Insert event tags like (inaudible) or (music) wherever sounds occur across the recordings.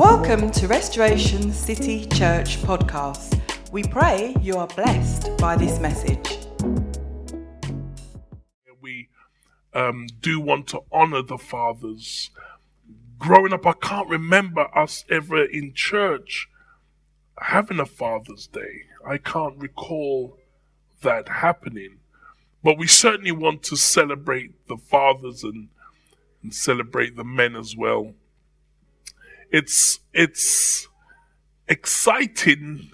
Welcome to Restoration City Church podcast. We pray you are blessed by this message. We um, do want to honor the fathers. Growing up, I can't remember us ever in church having a Father's Day. I can't recall that happening. But we certainly want to celebrate the fathers and, and celebrate the men as well it's it's exciting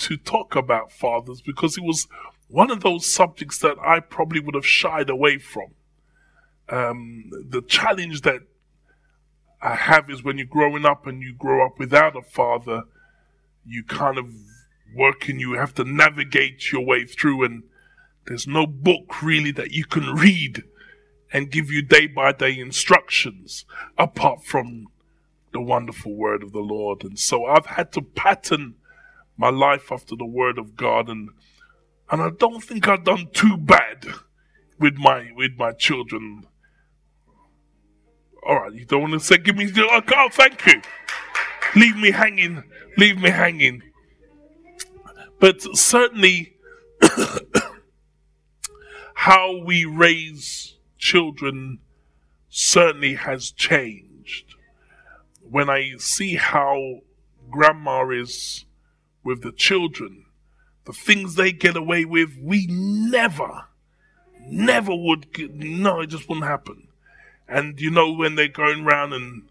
to talk about fathers because it was one of those subjects that I probably would have shied away from. Um, the challenge that I have is when you're growing up and you grow up without a father, you kind of work and you have to navigate your way through, and there's no book really that you can read and give you day by day instructions apart from the wonderful word of the Lord. And so I've had to pattern my life after the word of God and and I don't think I've done too bad with my with my children. All right, you don't want to say give me the oh, thank you. Leave me hanging, leave me hanging. But certainly (coughs) how we raise children certainly has changed when I see how grandma is with the children, the things they get away with, we never, never would. Get, no, it just wouldn't happen. And you know, when they're going around and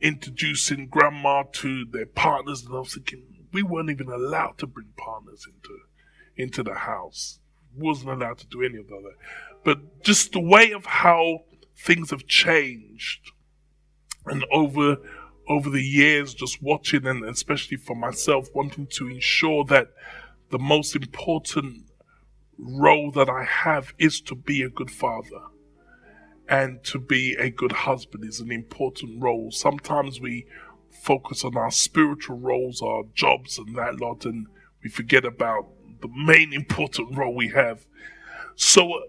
introducing grandma to their partners, and I was thinking, we weren't even allowed to bring partners into into the house. Wasn't allowed to do any of that. But just the way of how things have changed, and over over the years, just watching and especially for myself, wanting to ensure that the most important role that I have is to be a good father and to be a good husband is an important role. Sometimes we focus on our spiritual roles, our jobs, and that lot, and we forget about the main important role we have. So uh,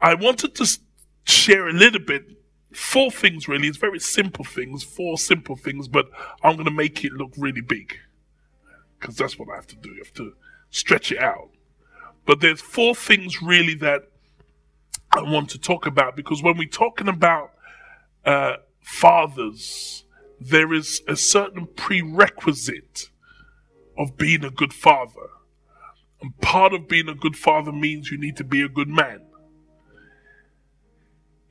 I wanted to share a little bit four things really. It's very simple things, four simple things, but I'm going to make it look really big because that's what I have to do. You have to stretch it out. But there's four things really that I want to talk about because when we're talking about uh, fathers, there is a certain prerequisite of being a good father. And part of being a good father means you need to be a good man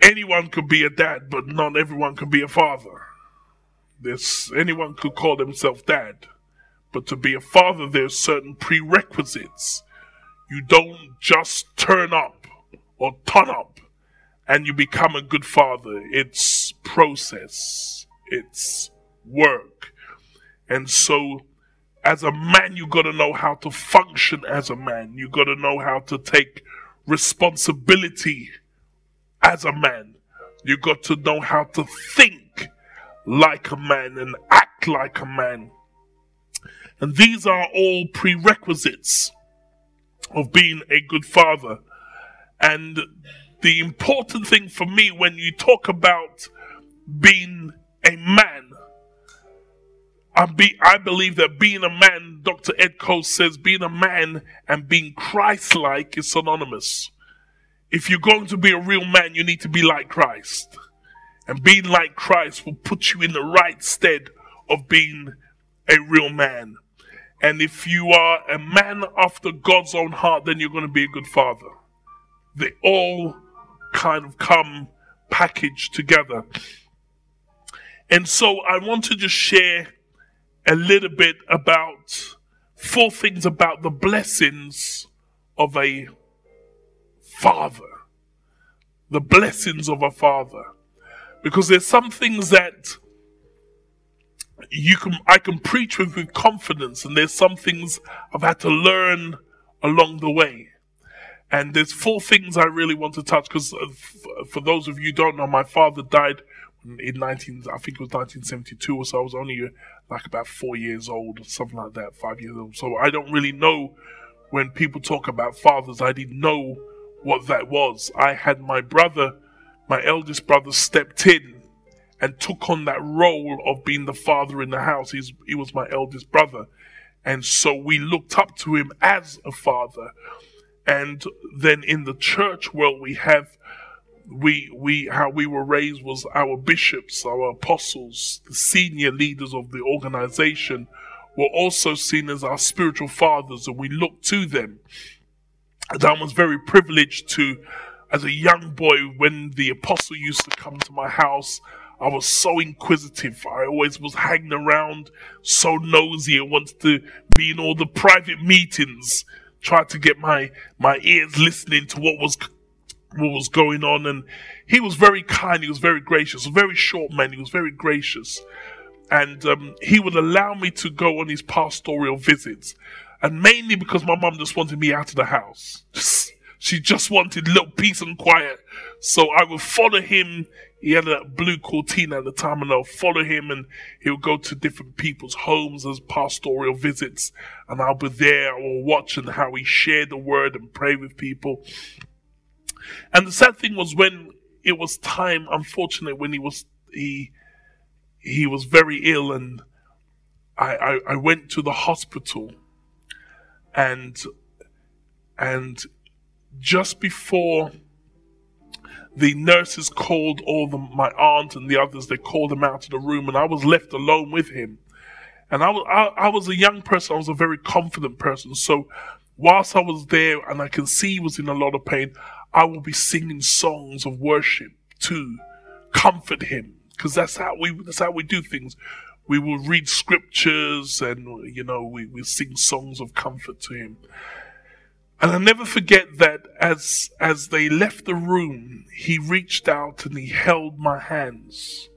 anyone could be a dad, but not everyone can be a father. This anyone could call themselves dad, but to be a father, there's certain prerequisites. You don't just turn up or turn up and you become a good father. It's process. It's work. And so as a man, you gotta know how to function as a man. You gotta know how to take responsibility as a man. You got to know how to think like a man and act like a man. And these are all prerequisites of being a good father. And the important thing for me when you talk about being a man, I, be, I believe that being a man, Dr. Ed Cole says, being a man and being Christ like is synonymous if you're going to be a real man, you need to be like Christ. And being like Christ will put you in the right stead of being a real man. And if you are a man after God's own heart, then you're going to be a good father. They all kind of come packaged together. And so I want to just share a little bit about four things about the blessings of a father, the blessings of a father. Because there's some things that you can I can preach with with confidence, and there's some things I've had to learn along the way. And there's four things I really want to touch because uh, for those of you who don't know, my father died in 19, I think it was 1972 or so. I was only uh, like about four years old or something like that, five years old. So I don't really know when people talk about fathers. I didn't know what that was. I had my brother, my eldest brother, stepped in and took on that role of being the father in the house. He's, he was my eldest brother. And so we looked up to him as a father. And then in the church world, we have we we how we were raised was our bishops, our apostles, the senior leaders of the organization were also seen as our spiritual fathers, and we looked to them. And I was very privileged to, as a young boy, when the apostle used to come to my house, I was so inquisitive. I always was hanging around, so nosy. I wanted to be in all the private meetings, tried to get my my ears listening to what was what was going on. And he was very kind. He was very gracious. A very short man. He was very gracious, and um, he would allow me to go on his pastoral visits, and mainly because my mum just wanted me out of the house. Just, she just wanted little peace and quiet. So I would follow him he had a blue Cortina at the time, and I'll follow him, and he'll go to different people's homes as pastoral visits, and I'll be there or watching how he shared the word and pray with people. And the sad thing was when it was time, unfortunately, when he was he he was very ill, and I I, I went to the hospital, and and just before the nurses called all the, my aunt and the others, they called him out to the room, and I was left alone with him. And I was, I, I was a young person, I was a very confident person. So, whilst I was there and I can see he was in a lot of pain, I will be singing songs of worship to comfort him. Because that's how we that's how we do things. We will read scriptures and you know, we, we sing songs of comfort to him. And I'll never forget that as, as they left the room, he reached out and he held my hands.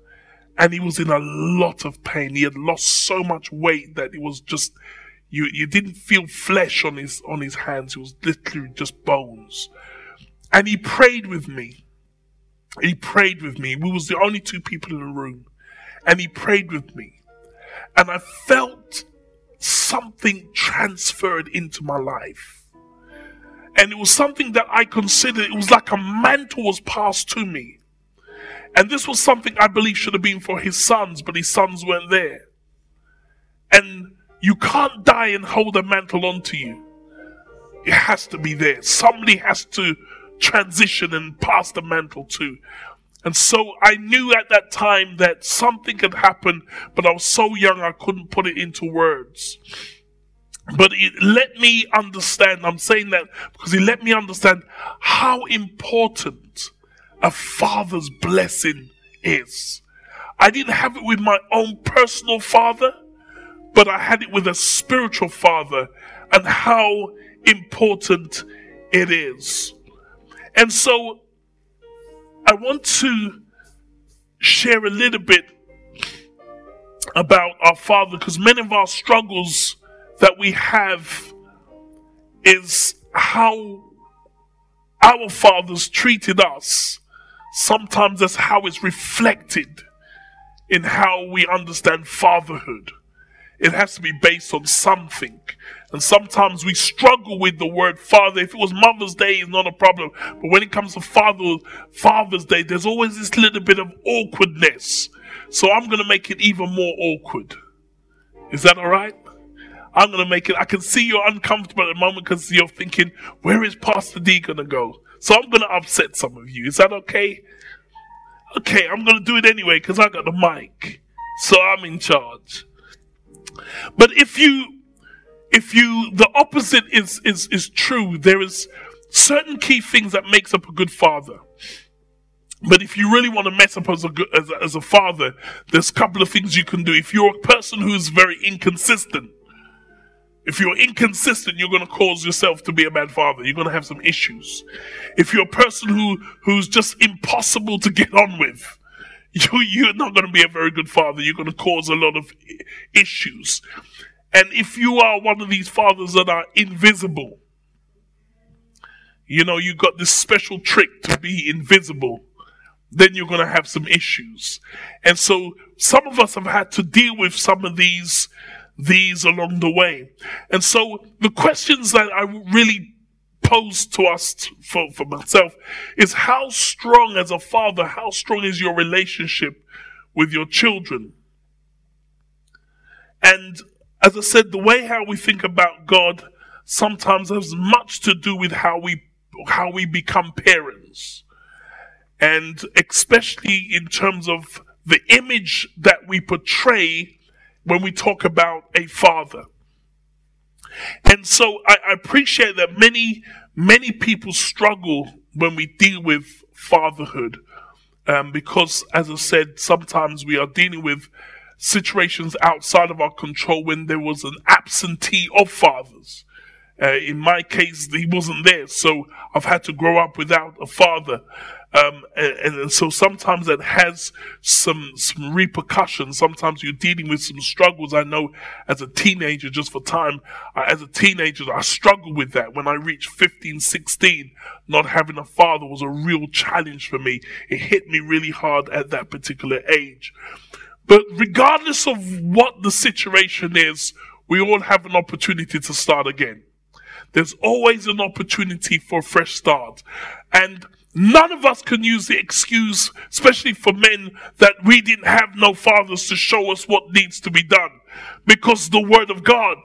And he was in a lot of pain. He had lost so much weight that it was just, you, you didn't feel flesh on his, on his hands. It was literally just bones. And he prayed with me. He prayed with me. We was the only two people in the room. And he prayed with me. And I felt something transferred into my life and it was something that I considered, it was like a mantle was passed to me. And this was something I believe should have been for his sons, but his sons weren't there. And you can't die and hold a mantle onto you. It has to be there. Somebody has to transition and pass the mantle to. And so I knew at that time that something had happened, but I was so young I couldn't put it into words. But it let me understand, I'm saying that because it let me understand how important a father's blessing is. I didn't have it with my own personal father, but I had it with a spiritual father and how important it is. And so I want to share a little bit about our father because many of our struggles that we have is how our fathers treated us. Sometimes that's how it's reflected in how we understand fatherhood. It has to be based on something. And sometimes we struggle with the word father. If it was Mother's Day, it's not a problem. But when it comes to Father, Father's Day, there's always this little bit of awkwardness. So I'm going to make it even more awkward. Is that all right? I'm going to make it. I can see you're uncomfortable at the moment because you're thinking, where is Pastor D going to go? So I'm going to upset some of you. Is that okay? Okay, I'm going to do it anyway because I got the mic. So I'm in charge. But if you, if you, the opposite is, is, is true, there is certain key things that makes up a good father. But if you really want to mess up as a, as a, as a father, there's a couple of things you can do. If you're a person who's very inconsistent, if you're inconsistent, you're going to cause yourself to be a bad father. You're going to have some issues. If you're a person who who's just impossible to get on with, (laughs) you you're not going to be a very good father. You're going to cause a lot of issues. And if you are one of these fathers that are invisible, you know, you've got this special trick to be invisible, then you're going to have some issues. And so some of us have had to deal with some of these these along the way. And so the questions that I really pose to us for, for myself is how strong as a father, how strong is your relationship with your children. And as I said, the way how we think about God sometimes has much to do with how we how we become parents. And especially in terms of the image that we portray when we talk about a father. And so I, I appreciate that many, many people struggle when we deal with fatherhood. Um, because, as I said, sometimes we are dealing with situations outside of our control when there was an absentee of fathers. Uh, in my case, he wasn't there, so I've had to grow up without a father. Um, and, and, so sometimes that has some some repercussions. Sometimes you're dealing with some struggles. I know as a teenager, just for time, uh, as a teenager, I struggled with that. When I reached 15, 16, not having a father was a real challenge for me. It hit me really hard at that particular age. But regardless of what the situation is, we all have an opportunity to start again. There's always an opportunity for a fresh start. And None of us can use the excuse, especially for men, that we didn't have no fathers to show us what needs to be done. Because the Word of God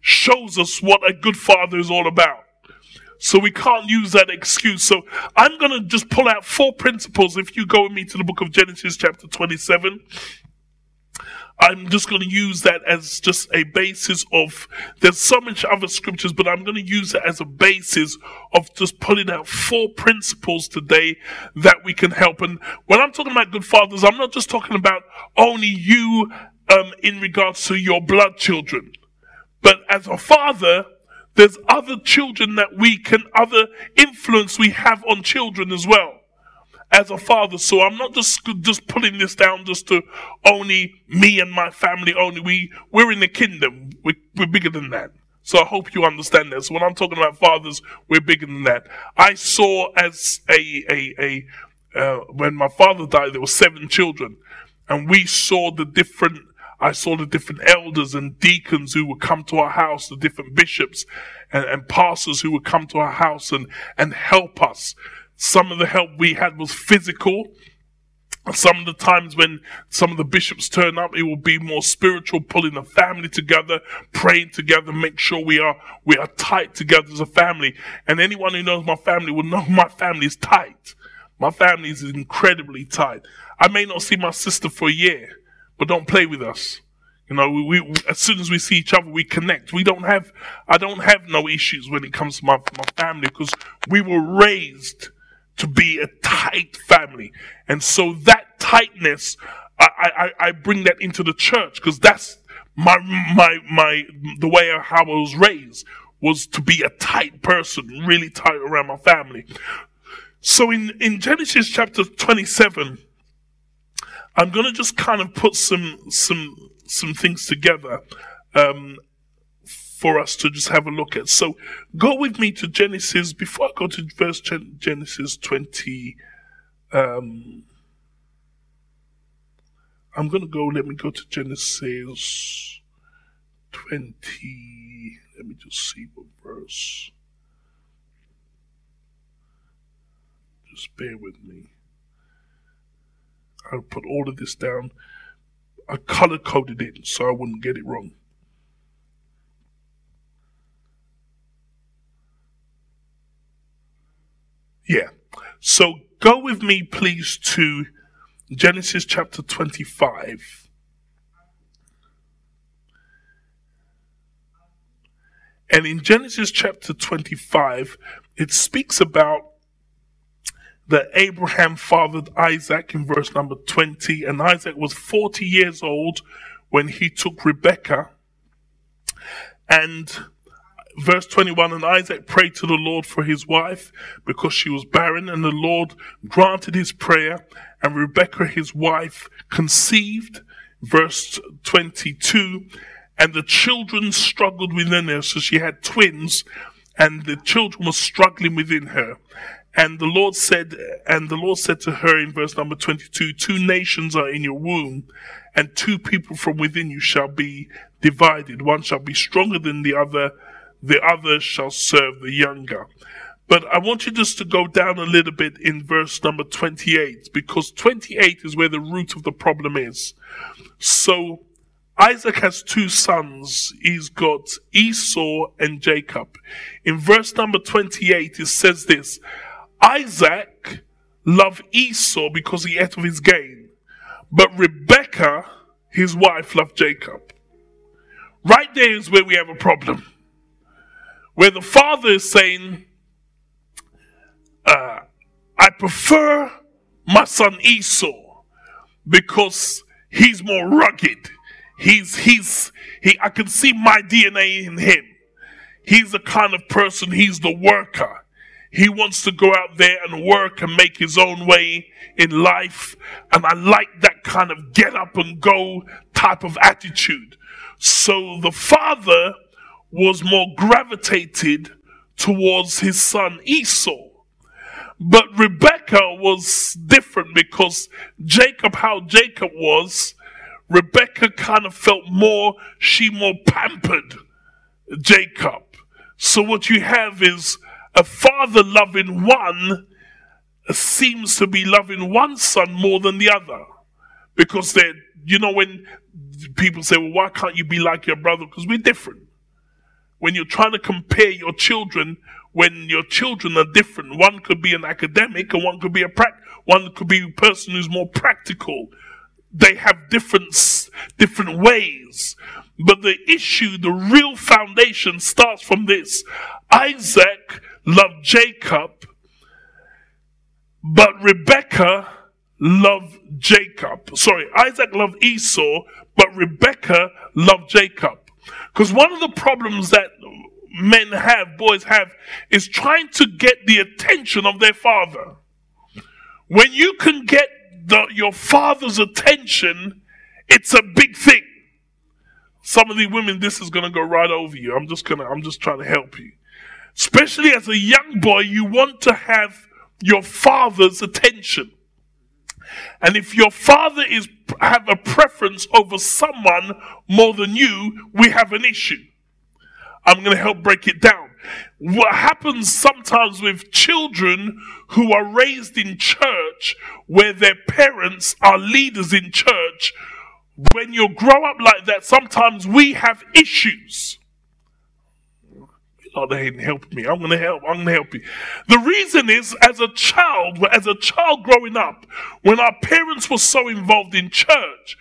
shows us what a good father is all about. So we can't use that excuse. So I'm going to just pull out four principles. If you go with me to the book of Genesis, chapter 27, I'm just going to use that as just a basis of, there's so much other scriptures, but I'm going to use it as a basis of just pulling out four principles today that we can help. And when I'm talking about good fathers, I'm not just talking about only you, um, in regards to your blood children, but as a father, there's other children that we can, other influence we have on children as well as a father. So I'm not just just putting this down just to only me and my family only. We we're in the kingdom. We, we're bigger than that. So I hope you understand this. When I'm talking about fathers, we're bigger than that. I saw as a a a uh, when my father died, there were seven children, and we saw the different. I saw the different elders and deacons who would come to our house, the different bishops and, and pastors who would come to our house and, and help us. Some of the help we had was physical. Some of the times when some of the bishops turn up, it will be more spiritual, pulling the family together, praying together, make sure we are, we are tight together as a family. And anyone who knows my family will know my family is tight. My family is incredibly tight. I may not see my sister for a year, but don't play with us. You know, we, we, as soon as we see each other, we connect. We don't have, I don't have no issues when it comes to my, my family because we were raised to be a tight family. And so that tightness, I, I, I bring that into the church because that's my, my, my, the way how I was raised was to be a tight person, really tight around my family. So in, in Genesis chapter 27, I'm going to just kind of put some, some, some things together. Um, for us to just have a look at. So go with me to Genesis, before I go to verse Genesis 20, um, I'm going to go, let me go to Genesis 20. Let me just see what verse. Just bear with me. I'll put all of this down. I color coded it so I wouldn't get it wrong. Yeah. So go with me, please, to Genesis chapter 25. And in Genesis chapter 25, it speaks about that Abraham fathered Isaac in verse number 20, and Isaac was 40 years old when he took Rebekah. And verse 21 and Isaac prayed to the Lord for his wife because she was barren, and the Lord granted his prayer, and Rebekah, his wife, conceived. Verse 22 and the children struggled within her, so she had twins, and the children were struggling within her. And the Lord said, and the Lord said to her in verse number 22, two nations are in your womb, and two people from within you shall be divided. One shall be stronger than the other, the other shall serve the younger. But I want you just to go down a little bit in verse number 28 because 28 is where the root of the problem is. So Isaac has two sons. He's got Esau and Jacob. In verse number 28, it says this Isaac loved Esau because he ate of his gain, but Rebekah, his wife, loved Jacob. Right there is where we have a problem. Where the father is saying, uh, I prefer my son Esau because he's more rugged. He's, he's, he, I can see my DNA in him. He's the kind of person, he's the worker. He wants to go out there and work and make his own way in life. And I like that kind of get up and go type of attitude. So the father was more gravitated towards his son Esau. But Rebecca was different because Jacob, how Jacob was, Rebecca kind of felt more, she more pampered Jacob. So what you have is a father loving one seems to be loving one son more than the other. Because they're, you know, when people say, well, why can't you be like your brother? Because we're different. When you're trying to compare your children, when your children are different, one could be an academic and one could be a prac, one could be a person who's more practical. They have different, different ways. But the issue, the real foundation starts from this. Isaac loved Jacob, but Rebecca loved Jacob. Sorry, Isaac loved Esau, but Rebecca loved Jacob. Because one of the problems that men have, boys have, is trying to get the attention of their father. When you can get the, your father's attention, it's a big thing. Some of the women, this is going to go right over you. I'm just going to, I'm just trying to help you. Especially as a young boy, you want to have your father's attention. And if your father is have a preference over someone more than you, we have an issue. I'm going to help break it down. What happens sometimes with children who are raised in church where their parents are leaders in church, when you grow up like that, sometimes we have issues. Oh, they ain't helping me. I'm gonna help. I'm gonna help you. The reason is, as a child, as a child growing up, when our parents were so involved in church,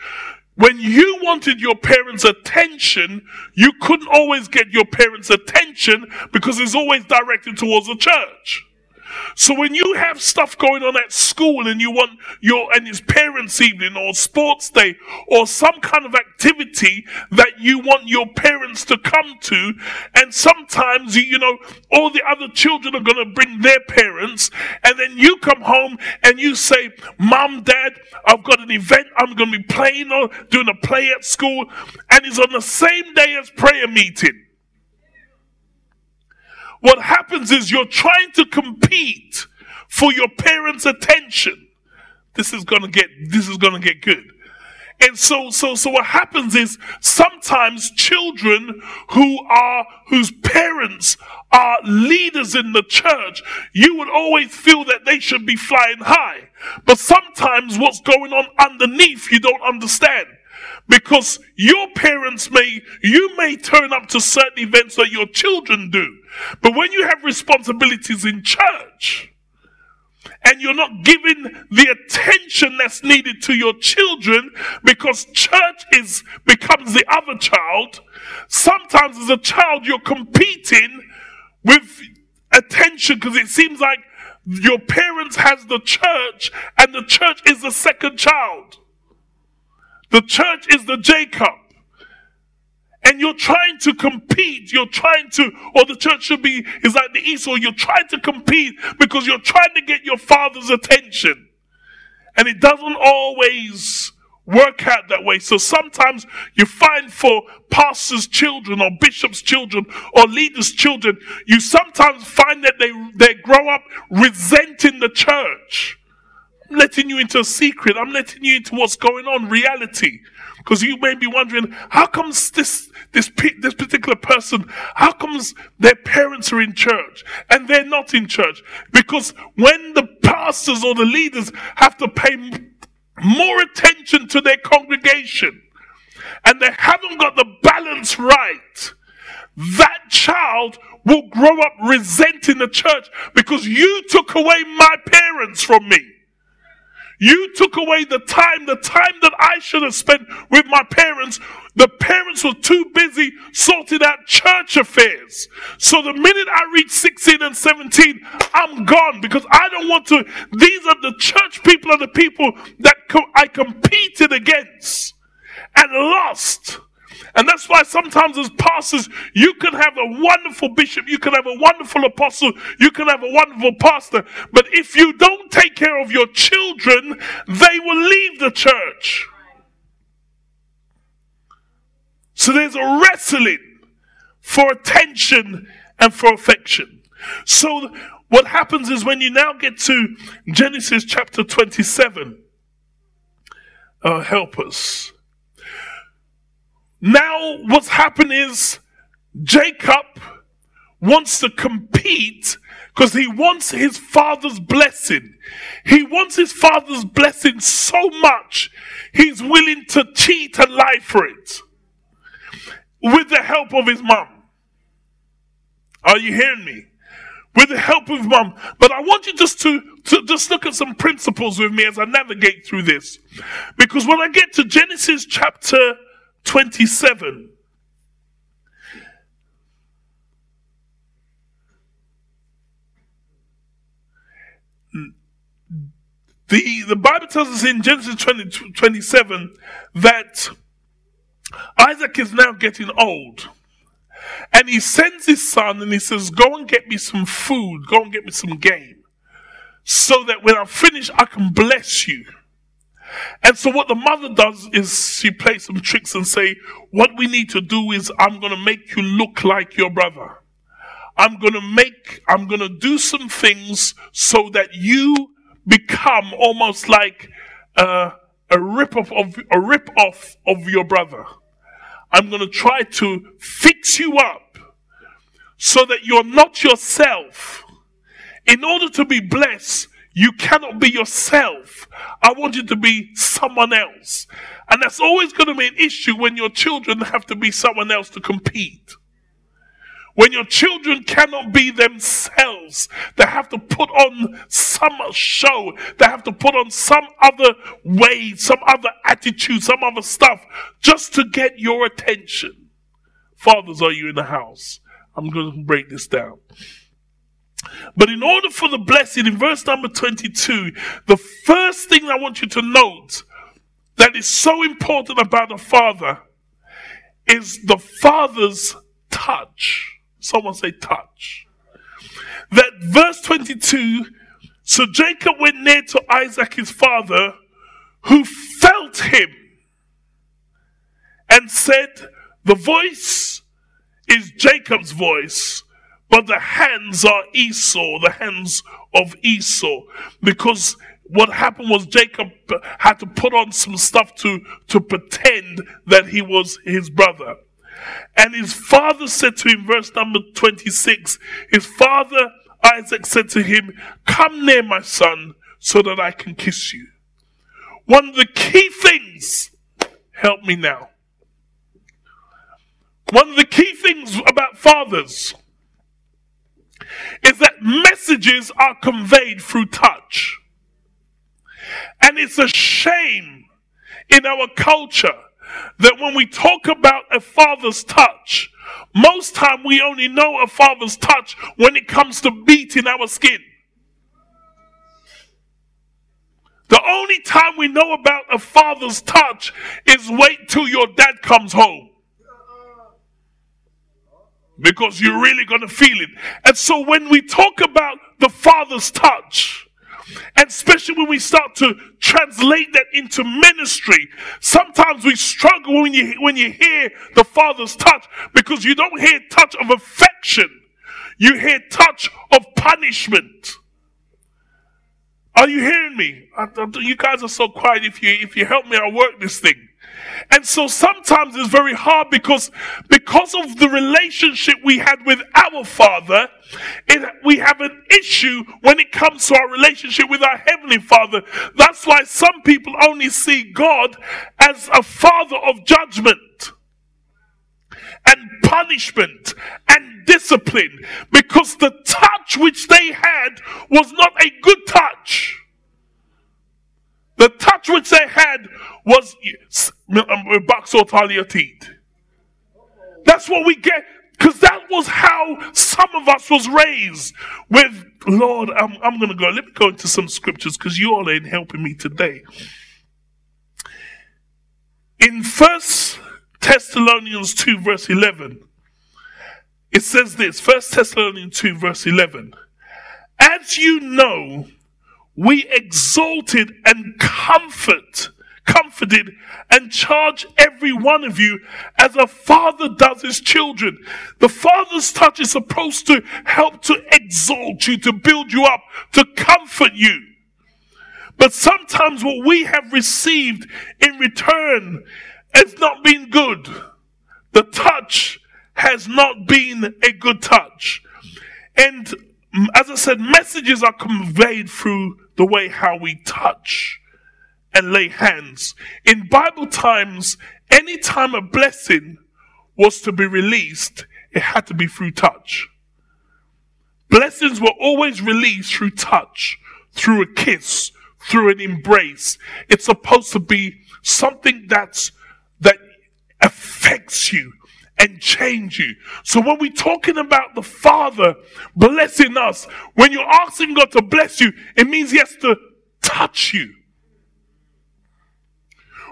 when you wanted your parents' attention, you couldn't always get your parents' attention because it's always directed towards the church. So when you have stuff going on at school and you want your and it's parents' evening or sports day or some kind of activity that you want your parents to come to, and sometimes you, you know all the other children are going to bring their parents, and then you come home and you say, "Mom, Dad, I've got an event. I'm going to be playing or doing a play at school, and it's on the same day as prayer meeting." What happens is you're trying to compete for your parents' attention. This is gonna get, this is gonna get good. And so, so, so what happens is sometimes children who are, whose parents are leaders in the church, you would always feel that they should be flying high. But sometimes what's going on underneath you don't understand because your parents may, you may turn up to certain events that your children do. But when you have responsibilities in church, and you're not giving the attention that's needed to your children because church is becomes the other child sometimes as a child you're competing with attention because it seems like your parents has the church and the church is the second child the church is the Jacob. And you're trying to compete. You're trying to, or the church should be, is like the Esau. You're trying to compete because you're trying to get your father's attention. And it doesn't always work out that way. So sometimes you find for pastors' children or bishops' children or leaders' children, you sometimes find that they, they grow up resenting the church letting you into a secret. I'm letting you into what's going on, reality. Because you may be wondering, how comes this, this, this particular person, how comes their parents are in church and they're not in church? Because when the pastors or the leaders have to pay more attention to their congregation and they haven't got the balance right, that child will grow up resenting the church because you took away my parents from me. You took away the time, the time that I should have spent with my parents. The parents were too busy sorting out church affairs. So the minute I reach 16 and 17, I'm gone because I don't want to. These are the church people are the people that co- I competed against and lost. And that's why sometimes as pastors, you can have a wonderful bishop, you can have a wonderful apostle, you can have a wonderful pastor. But if you don't take care of your children, they will leave the church. So there's a wrestling for attention and for affection. So what happens is when you now get to Genesis chapter 27, uh, help us. Now, what's happened is Jacob wants to compete because he wants his father's blessing. He wants his father's blessing so much, he's willing to cheat and lie for it with the help of his mom. Are you hearing me? With the help of mom. But I want you just to, to just look at some principles with me as I navigate through this. Because when I get to Genesis chapter 27. The, the Bible tells us in Genesis 20, 27 that Isaac is now getting old. And he sends his son and he says, Go and get me some food, go and get me some game, so that when I finish, I can bless you. And so what the mother does is she plays some tricks and say, what we need to do is I'm going to make you look like your brother. I'm going to make, I'm going to do some things so that you become almost like uh, a rip off of a rip off of your brother. I'm going to try to fix you up so that you're not yourself. In order to be blessed, you cannot be yourself. I want you to be someone else. And that's always going to be an issue when your children have to be someone else to compete. When your children cannot be themselves, they have to put on some show, they have to put on some other way, some other attitude, some other stuff just to get your attention. Fathers, are you in the house? I'm going to break this down. But in order for the blessing, in verse number 22, the first thing I want you to note that is so important about a father is the father's touch. Someone say touch. That verse 22 so Jacob went near to Isaac his father, who felt him and said, The voice is Jacob's voice, but the hands are Esau, the hands of Esau. Because what happened was Jacob had to put on some stuff to, to pretend that he was his brother. And his father said to him, verse number 26, his father Isaac said to him, Come near, my son, so that I can kiss you. One of the key things, help me now. One of the key things about fathers is that messages are conveyed through touch. And it's a shame in our culture that when we talk about a father's touch, most time we only know a father's touch when it comes to beating our skin. The only time we know about a father's touch is wait till your dad comes home because you're really going to feel it. And so when we talk about the Father's touch, and especially when we start to translate that into ministry, sometimes we struggle when you, when you hear the Father's touch because you don't hear touch of affection. You hear touch of punishment. Are you hearing me? You guys are so quiet. If you, if you help me, I'll work this thing. And so sometimes it's very hard because, because of the relationship we had with our Father, it, we have an issue when it comes to our relationship with our Heavenly Father. That's why some people only see God as a Father of judgment and punishment and discipline because the touch which they had was not a good touch. The touch which they had was um, teeth. That's what we get because that was how some of us was raised with Lord. I'm, I'm going to go. Let me go into some scriptures because you all ain't helping me today. In First Thessalonians 2 verse 11, it says this. First Thessalonians 2 verse 11. As you know, we exalted and comfort, comforted and charge every one of you as a father does his children. The father's touch is supposed to help to exalt you, to build you up, to comfort you. But sometimes what we have received in return has not been good. The touch has not been a good touch. And mm, as I said, messages are conveyed through the way how we touch and lay hands. In Bible times, any time a blessing was to be released, it had to be through touch. Blessings were always released through touch, through a kiss, through an embrace. It's supposed to be something that's, that affects you and change you. So when we're talking about the Father blessing us, when you're asking God to bless you, it means He has to touch you.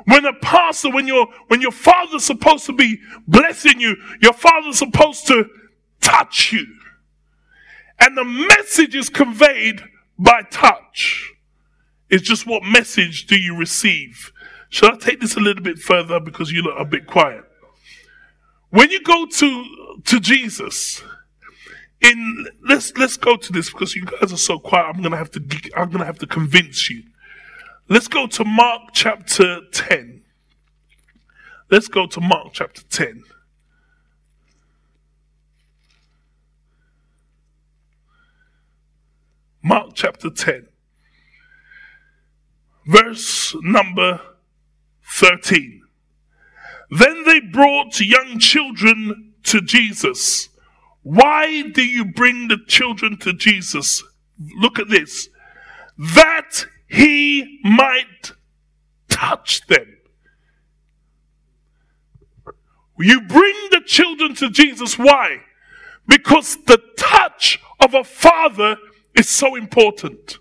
When a pastor, when your when your father's supposed to be blessing you, your father's supposed to touch you. And the message is conveyed by touch. It's just what message do you receive? Shall I take this a little bit further because you look a bit quiet? When you go to to Jesus, in let's let's go to this because you guys are so quiet. I'm gonna have to I'm gonna have to convince you. Let's go to Mark chapter ten. Let's go to Mark chapter ten. Mark chapter 10, verse number 13. Then they brought young children to Jesus. Why do you bring the children to Jesus? Look at this. That he might touch them. You bring the children to Jesus. Why? Because the touch of a father is so important.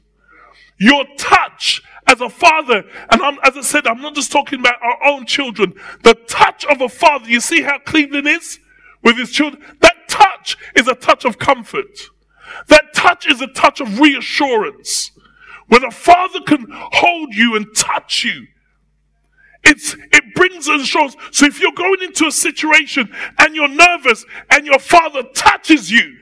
Your touch as a father, and I'm, as I said, I'm not just talking about our own children. The touch of a father, you see how Cleveland is with his children? That touch is a touch of comfort. That touch is a touch of reassurance. When a father can hold you and touch you, it's, it brings assurance. So if you're going into a situation and you're nervous and your father touches you,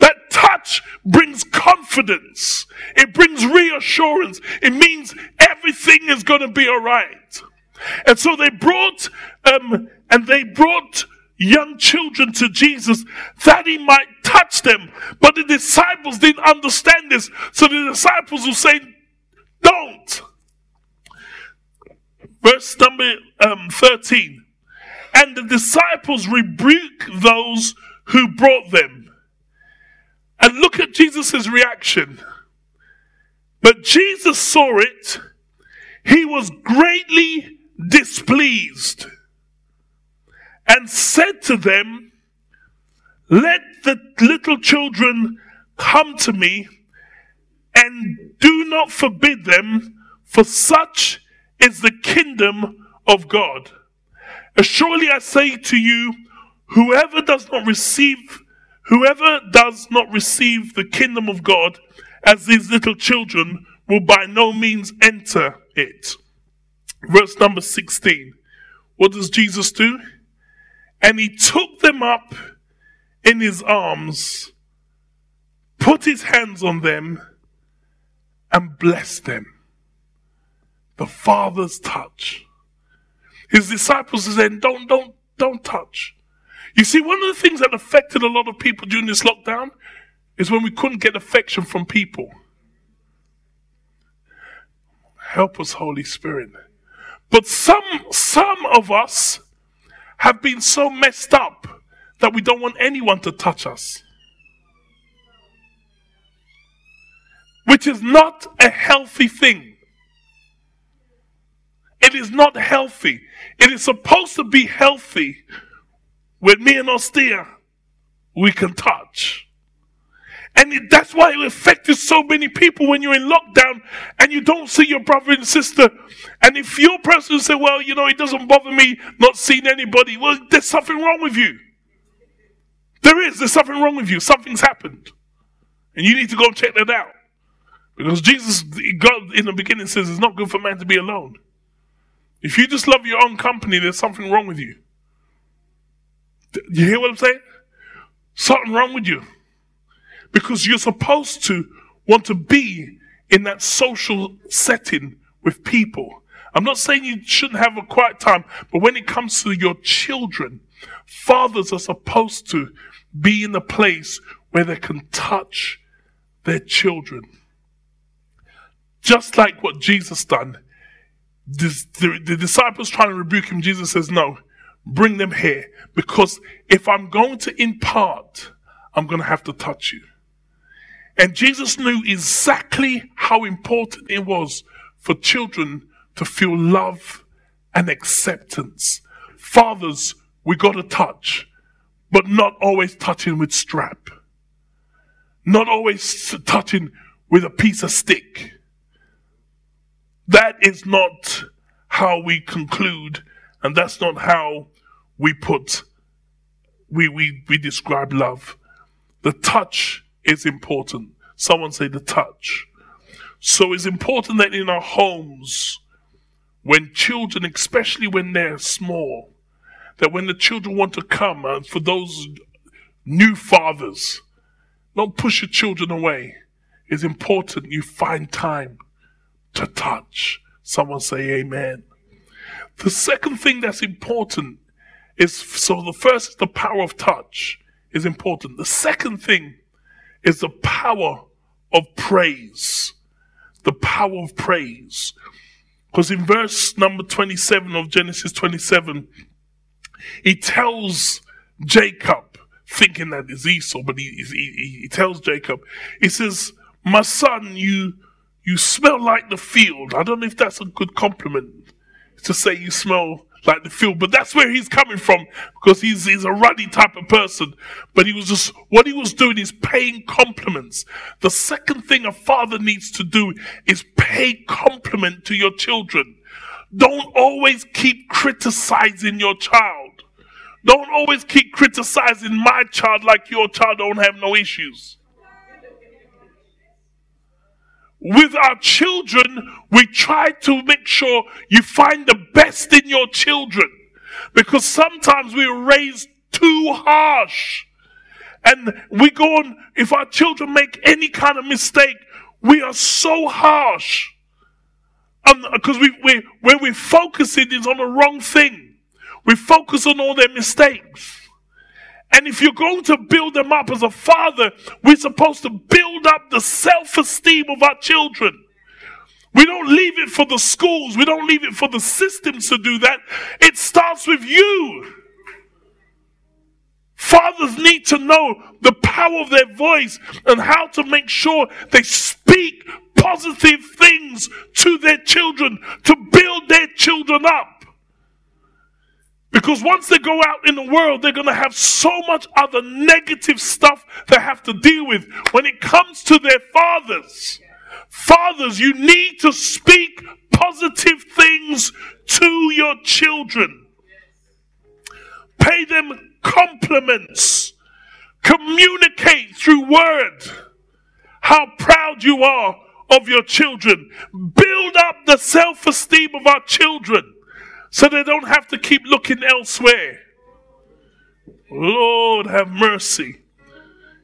that touch brings confidence. It brings reassurance. It means everything is going to be all right. And so they brought, um, and they brought young children to Jesus that he might touch them. But the disciples didn't understand this. So the disciples will say, don't. Verse number um, 13. And the disciples rebuke those who brought them. And look at Jesus' reaction. But Jesus saw it, he was greatly displeased, and said to them, Let the little children come to me, and do not forbid them, for such is the kingdom of God. Surely I say to you, whoever does not receive Whoever does not receive the kingdom of God as these little children will by no means enter it. Verse number 16. What does Jesus do? And he took them up in his arms, put his hands on them, and blessed them. The Father's touch. His disciples are saying, don't, don't, don't touch. You see, one of the things that affected a lot of people during this lockdown is when we couldn't get affection from people. Help us, Holy Spirit. But some, some of us have been so messed up that we don't want anyone to touch us. Which is not a healthy thing. It is not healthy. It is supposed to be healthy with me and Austere, we can touch. And that's why it affected so many people when you're in lockdown and you don't see your brother and sister. And if your person say, well, you know, it doesn't bother me not seeing anybody, well, there's something wrong with you. There is, there's something wrong with you. Something's happened. And you need to go check that out. Because Jesus, God in the beginning says it's not good for man to be alone. If you just love your own company, there's something wrong with you. You hear what I'm saying? Something wrong with you. Because you're supposed to want to be in that social setting with people. I'm not saying you shouldn't have a quiet time, but when it comes to your children, fathers are supposed to be in a place where they can touch their children. Just like what Jesus done. The, disciples trying to rebuke him, Jesus says, No, bring them here. Because if I'm going to impart, I'm going to have to touch you. And Jesus knew exactly how important it was for children to feel love and acceptance. Fathers, we got to touch, but not always touching with strap. Not always touching with a piece of stick. That is not how we conclude, and that's not how we put, we, we, we describe love. The touch is important. Someone say the touch. So it's important that in our homes, when children, especially when they're small, that when the children want to come, and for those new fathers, don't push your children away. It's important you find time to touch. Someone say amen. The second thing that's important is so the first is the power of touch is important. The second thing is the power of praise. The power of praise. Because in verse number 27 of Genesis 27, he tells Jacob, thinking that it's Esau, but he, he, he tells Jacob, he says, My son, you you smell like the field. I don't know if that's a good compliment to say you smell like the field, but that's where he's coming from because he's, he's a ruddy type of person. But he was just, what he was doing is paying compliments. The second thing a father needs to do is pay compliment to your children. Don't always keep criticizing your child. Don't always keep criticizing my child like your child don't have no issues with our children, we try to make sure you find the best in your children. Because sometimes we're raised too harsh. And we go on, if our children make any kind of mistake, we are so harsh. Because uh, we, we, where we're focusing is on the wrong thing. We focus on all their mistakes. And if you're going to build them up as a father, we're supposed to build up the self esteem of our children. We don't leave it for the schools, we don't leave it for the systems to do that. It starts with you. Fathers need to know the power of their voice and how to make sure they speak positive things to their children to build their children up. Because once they go out in the world, they're going to have so much other negative stuff they have to deal with when it comes to their fathers. Fathers, you need to speak positive things to your children. Pay them compliments. Communicate through word how proud you are of your children. Build up the self esteem of our children so they don't have to keep looking elsewhere. Lord, have mercy.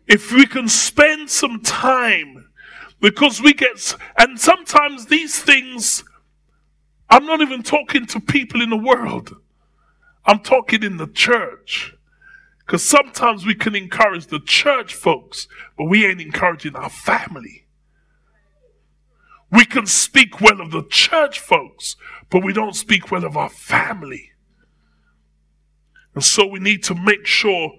If we can spend some time, because we get, and sometimes these things, I'm not even talking to people in the world. I'm talking in the church. Because sometimes we can encourage the church folks, but we ain't encouraging our family. We can speak well of the church folks, but we don't speak well of our family. And so we need to make sure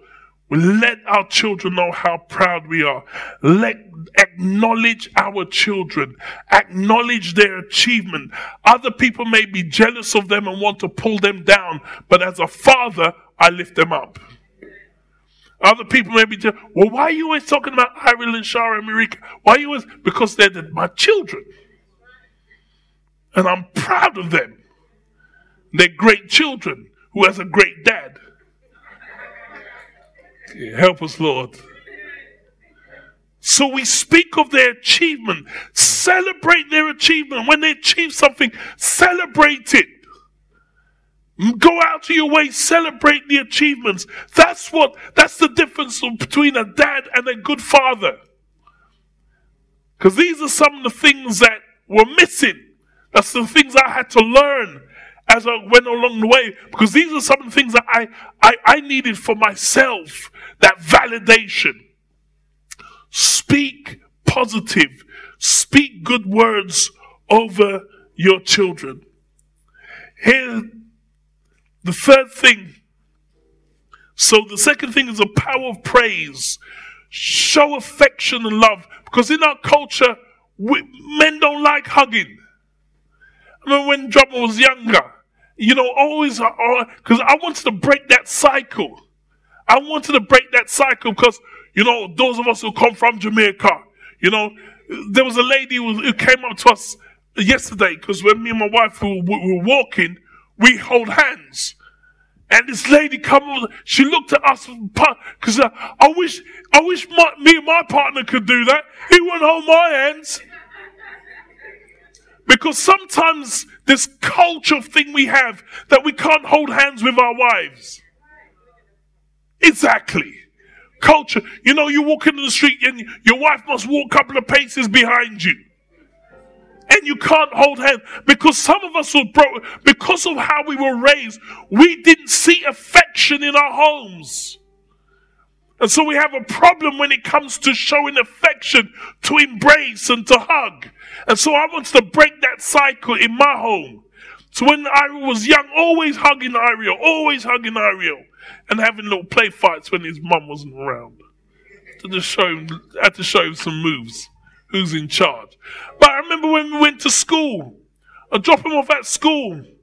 we let our children know how proud we are. Let acknowledge our children. Acknowledge their achievement. Other people may be jealous of them and want to pull them down, but as a father, I lift them up. Other people may be. Well, why are you always talking about Ireland, Shara, and Marika? Why are you always? Because they're the, my children. And I'm proud of them. They're great children who has a great dad. Help us, Lord. So we speak of their achievement, celebrate their achievement. When they achieve something, celebrate it. Go out to your way, celebrate the achievements. That's what, that's the difference between a dad and a good father. Because these are some of the things that were missing. That's the things I had to learn as I went along the way. Because these are some of the things that I, I, I needed for myself that validation. Speak positive, speak good words over your children. Here, the third thing. So, the second thing is the power of praise. Show affection and love. Because in our culture, we, men don't like hugging. Remember when Drummer was younger, you know, always, because uh, I wanted to break that cycle. I wanted to break that cycle because, you know, those of us who come from Jamaica, you know, there was a lady who, who came up to us yesterday because when me and my wife were, were walking, we hold hands. And this lady come over, she looked at us because uh, I wish, I wish my, me and my partner could do that. He wouldn't hold my hands. Because sometimes this culture thing we have that we can't hold hands with our wives. Exactly. Culture. You know, you walk into the street and your wife must walk a couple of paces behind you. And you can't hold hands because some of us were broke because of how we were raised. We didn't see affection in our homes. And so we have a problem when it comes to showing affection, to embrace and to hug. And so I wanted to break that cycle in my home. So when I was young, always hugging Ariel, always hugging Ariel and having little play fights when his mum wasn't around. To just show him, had to show him some moves. Who's in charge? But I remember when we went to school, I dropped him off at school, and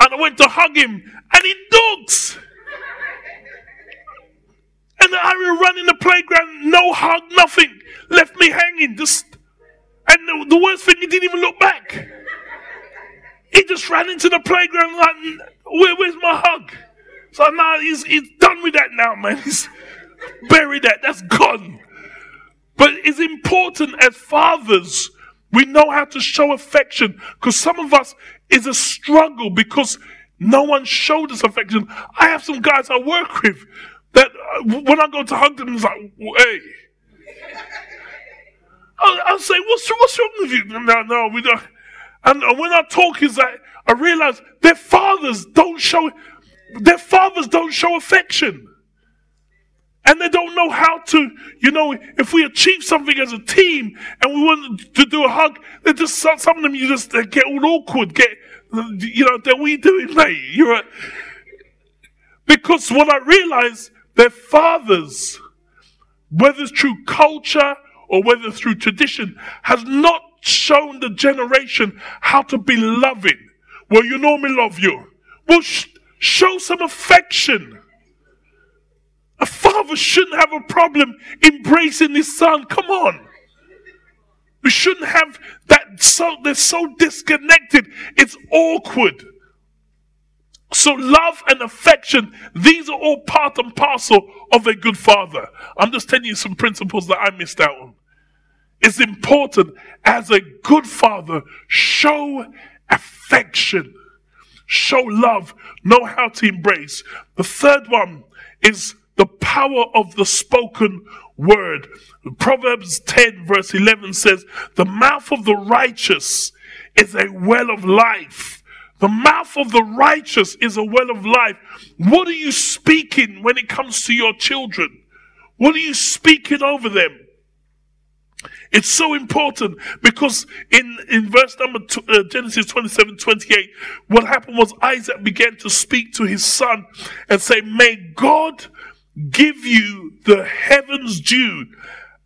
I went to hug him, and he dogs. And I ran in the playground, no hug, nothing, left me hanging. Just, and the, the worst thing, he didn't even look back. He just ran into the playground like, Where, where's my hug? So now he's, he's done with that now, man. (laughs) He's buried that. That's gone. But it's important as fathers, we know how to show affection because some of us is a struggle because no one showed us affection. I have some guys I work with that uh, when I go to hug them, it's like, hey. I'll, say, what's, what's wrong with you? No, no, we don't. And when I talk, is that I realize their fathers don't show their fathers don't show affection. And they don't know how to, you know, if we achieve something as a team and we want to do a hug, they just, some of them you just get all awkward, get, you know, that we doing, mate. You're a, because what I realize, their fathers, whether through culture or whether through tradition, has not shown the generation how to be loving. Well, you know me love you. Well, sh- Show some affection. A father shouldn't have a problem embracing his son. Come on. We shouldn't have that so they're so disconnected. It's awkward. So love and affection, these are all part and parcel of a good father. I'm just telling you some principles that I missed out on. It's important as a good father, show affection show love, know how to embrace. The third one is the power of the spoken word. Proverbs 10 verse 11 says, the mouth of the righteous is a well of life. The mouth of the righteous is a well of life. What are you speaking when it comes to your children? What are you speaking over them? It's so important because in, in verse number two, uh, Genesis 27 28, what happened was Isaac began to speak to his son and say, May God give you the heavens dew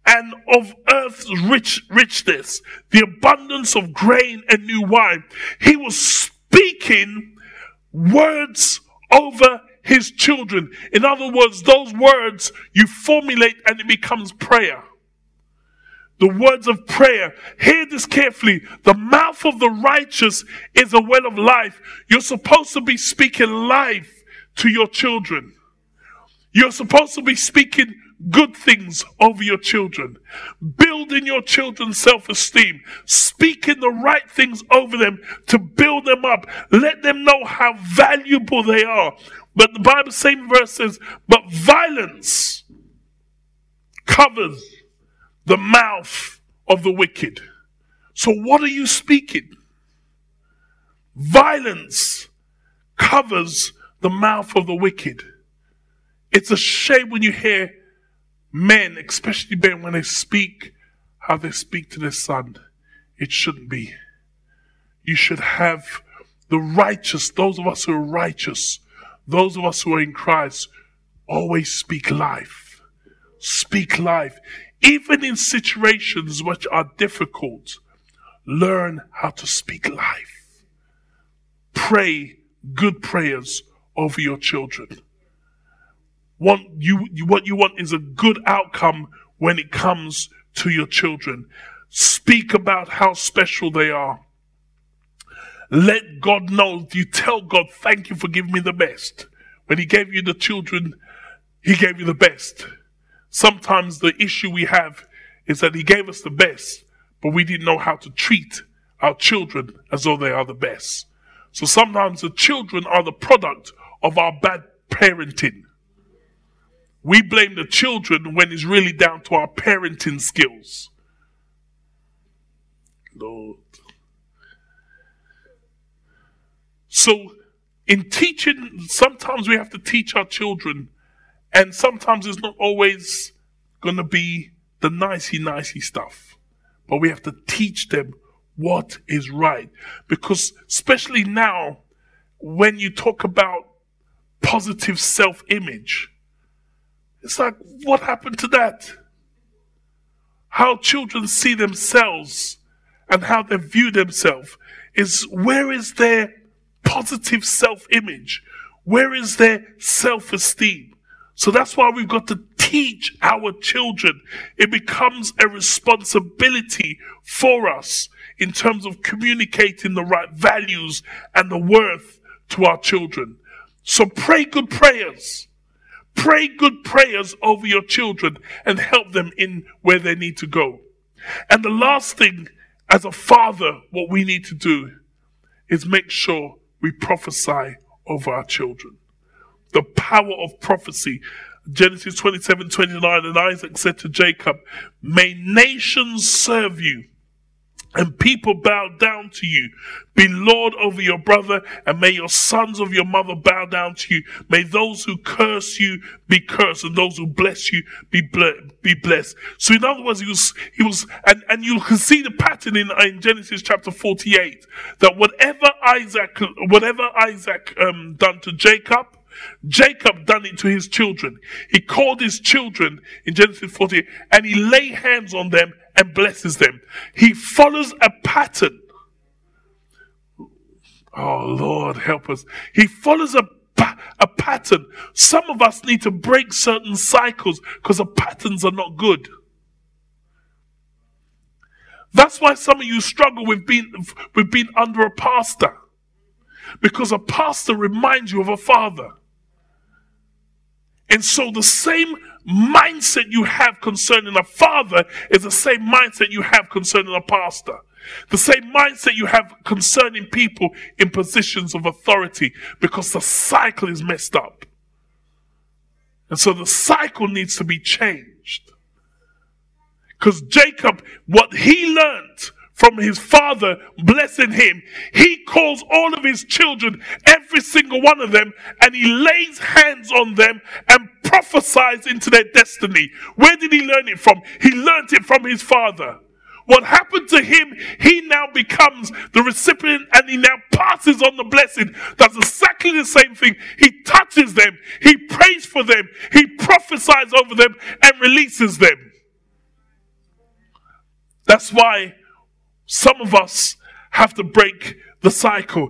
and of earth's rich richness, the abundance of grain and new wine. He was speaking words over his children. In other words, those words you formulate and it becomes prayer. The words of prayer. Hear this carefully. The mouth of the righteous is a well of life. You're supposed to be speaking life to your children. You're supposed to be speaking good things over your children, building your children's self esteem, speaking the right things over them to build them up, let them know how valuable they are. But the Bible, same verse says, but violence covers the mouth of the wicked. So, what are you speaking? Violence covers the mouth of the wicked. It's a shame when you hear men, especially men, when they speak how they speak to their son. It shouldn't be. You should have the righteous, those of us who are righteous, those of us who are in Christ, always speak life. Speak life. Even in situations which are difficult, learn how to speak life. Pray good prayers over your children want you, what you want is a good outcome when it comes to your children. Speak about how special they are. Let God know. You tell God, thank you for giving me the best. When He gave you the children, He gave you the best. Sometimes the issue we have is that He gave us the best, but we didn't know how to treat our children as though they are the best. So sometimes the children are the product of our bad parenting. We blame the children when it's really down to our parenting skills. Lord. So, in teaching, sometimes we have to teach our children, and sometimes it's not always going to be the nicey nicey stuff, but we have to teach them what is right. Because, especially now, when you talk about positive self image, it's like, what happened to that? How children see themselves and how they view themselves is where is their positive self image? Where is their self esteem? So that's why we've got to teach our children. It becomes a responsibility for us in terms of communicating the right values and the worth to our children. So pray good prayers. Pray good prayers over your children and help them in where they need to go. And the last thing, as a father, what we need to do is make sure we prophesy over our children. The power of prophecy. Genesis 27 29, and Isaac said to Jacob, May nations serve you and people bow down to you. Be Lord over your brother, and may your sons of your mother bow down to you. May those who curse you be cursed, and those who bless you be be blessed. So, in other words, he was he was, and and you can see the pattern in, in Genesis chapter forty eight that whatever Isaac whatever Isaac um, done to Jacob. Jacob done it to his children. He called his children in Genesis 40 and he lay hands on them and blesses them. He follows a pattern. Oh Lord, help us. He follows a a pattern. Some of us need to break certain cycles because the patterns are not good. That's why some of you struggle with being with being under a pastor. Because a pastor reminds you of a father. And so the same mindset you have concerning a father is the same mindset you have concerning a pastor. The same mindset you have concerning people in positions of authority because the cycle is messed up. And so the cycle needs to be changed. Because Jacob, what he learned from his father blessing him, he calls all of his children, every single one of them, and he lays hands on them and prophesies into their destiny. Where did he learn it from? He learned it from his father. What happened to him, he now becomes the recipient and he now passes on the blessing. Does exactly the same thing. He touches them, he prays for them, he prophesies over them, and releases them. That's why some of us have to break the cycle.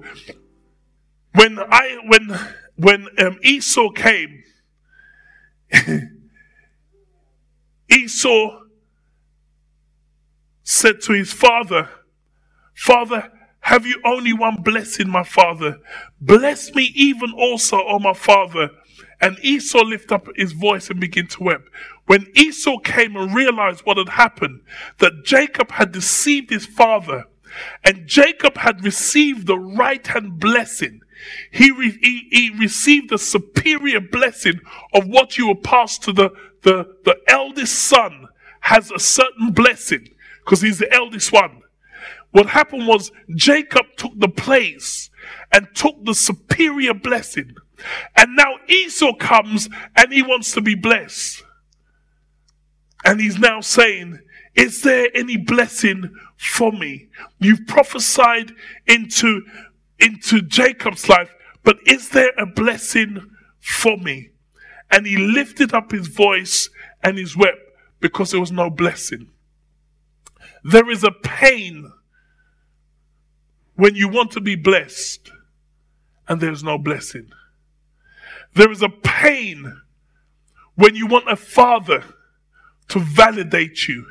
When I when when um, Esau came, (laughs) Esau said to his father, Father, have you only one blessing, my father? Bless me even also, O my father. And Esau lifted up his voice and began to weep. When Esau came and realized what had happened, that Jacob had deceived his father, and Jacob had received the right hand blessing, he, re- he, he, received the superior blessing of what you were passed to the, the, the eldest son has a certain blessing because he's the eldest one. What happened was Jacob took the place and took the superior blessing. And now Esau comes and he wants to be blessed. And he's now saying, Is there any blessing for me? You've prophesied into, into Jacob's life, but is there a blessing for me? And he lifted up his voice and his wept because there was no blessing. There is a pain when you want to be blessed and there's no blessing. There is a pain when you want a father to validate you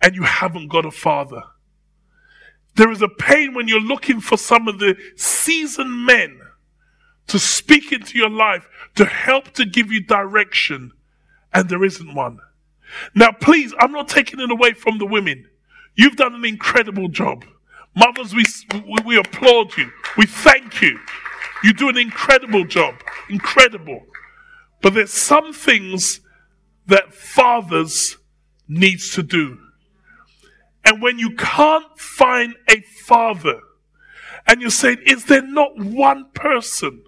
and you haven't got a father. There is a pain when you're looking for some of the seasoned men to speak into your life, to help to give you direction, and there isn't one. Now, please, I'm not taking it away from the women. You've done an incredible job. Mothers, we, we, applaud you. We thank you. You do an incredible job. Incredible. But there's some things that fathers needs to do. And when you can't find a father and you're saying, is there not one person?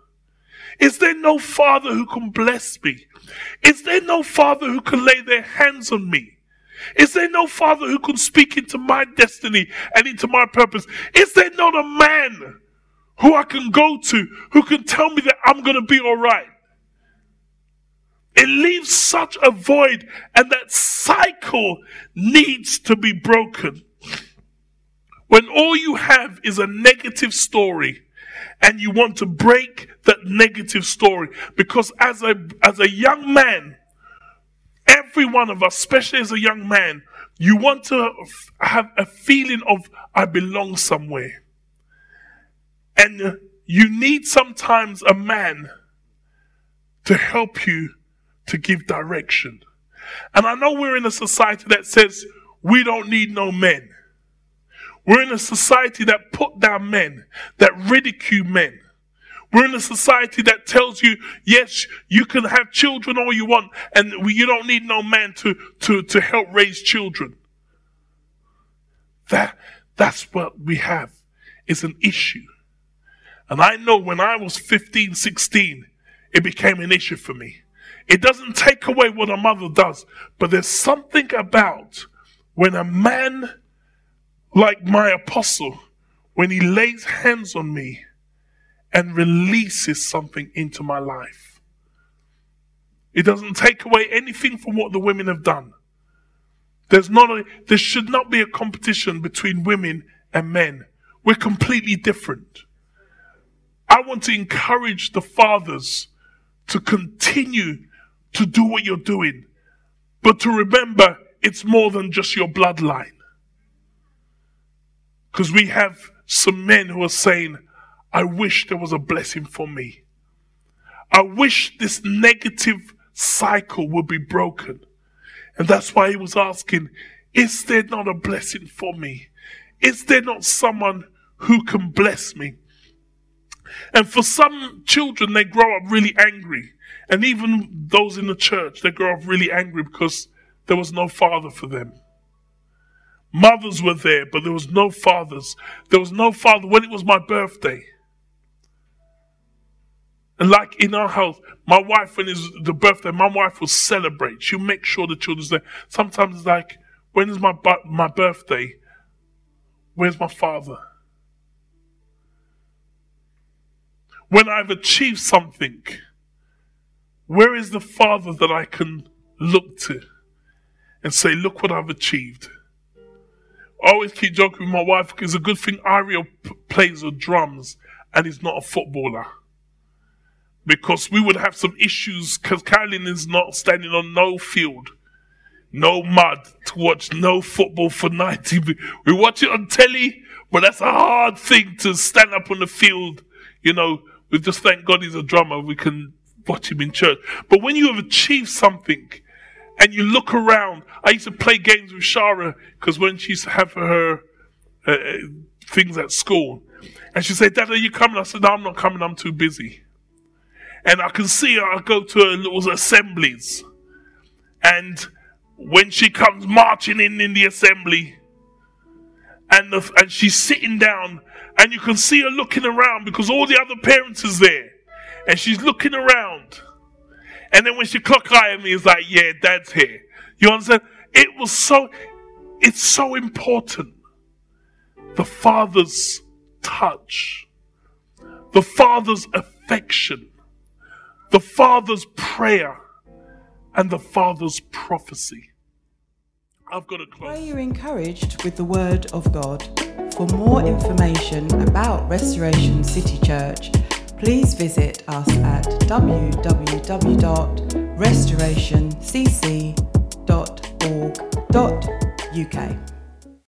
Is there no father who can bless me? Is there no father who can lay their hands on me? Is there no father who can speak into my destiny and into my purpose? Is there not a man who I can go to who can tell me that I'm going to be all right? It leaves such a void, and that cycle needs to be broken. When all you have is a negative story, and you want to break that negative story, because as a as a young man, every one of us, especially as a young man, you want to have a feeling of I belong somewhere, and you need sometimes a man to help you to give direction. And I know we're in a society that says we don't need no men. We're in a society that put down men, that ridicule men. We're in a society that tells you, yes, you can have children all you want, and you don't need no man to, to, to help raise children. That, that's what we have, is an issue. And I know when I was 15, 16, it became an issue for me. It doesn't take away what a mother does, but there's something about when a man like my apostle, when he lays hands on me and releases something into my life. It doesn't take away anything from what the women have done. There's not a, there should not be a competition between women and men. We're completely different. I want to encourage the fathers to continue to do what you're doing. But to remember, it's more than just your bloodline. Because we have some men who are saying, I wish there was a blessing for me. I wish this negative cycle would be broken. And that's why he was asking, Is there not a blessing for me? Is there not someone who can bless me? And for some children, they grow up really angry. And even those in the church, they grow up really angry because there was no father for them. Mothers were there, but there was no fathers. There was no father when it was my birthday. And like in our house, my wife, when it's the birthday, my wife will celebrate. She'll make sure the children's there. Sometimes it's like, when is my my birthday? Where's my father? When I've achieved something, where is the father that I can look to and say, look what I've achieved? I always keep joking with my wife because it's a good thing Ariel p- plays the drums and he's not a footballer. Because we would have some issues because Carolyn is not standing on no field, no mud to watch no football for 90 minutes. We watch it on telly, but that's a hard thing to stand up on the field. You know, we just thank God he's a drummer. We can watch him in church. But when you have achieved something and you look around. I used to play games with Shara because when she used to have her uh, uh, things at school, and she said, "Dad, are you coming?" I said, "No, I'm not coming. I'm too busy." And I can see her. I go to her little assemblies, and when she comes marching in in the assembly, and the, and she's sitting down, and you can see her looking around because all the other parents is there, and she's looking around and then when she clock eye at me, it's like, yeah, dad's here. You understand? It was so, it's so important. The father's touch, the father's affection, the father's prayer, and the father's prophecy. I've got to close. Pray you're encouraged with the word of God. For more information about Restoration City Church, please visit us at www.restorationcc.org.uk.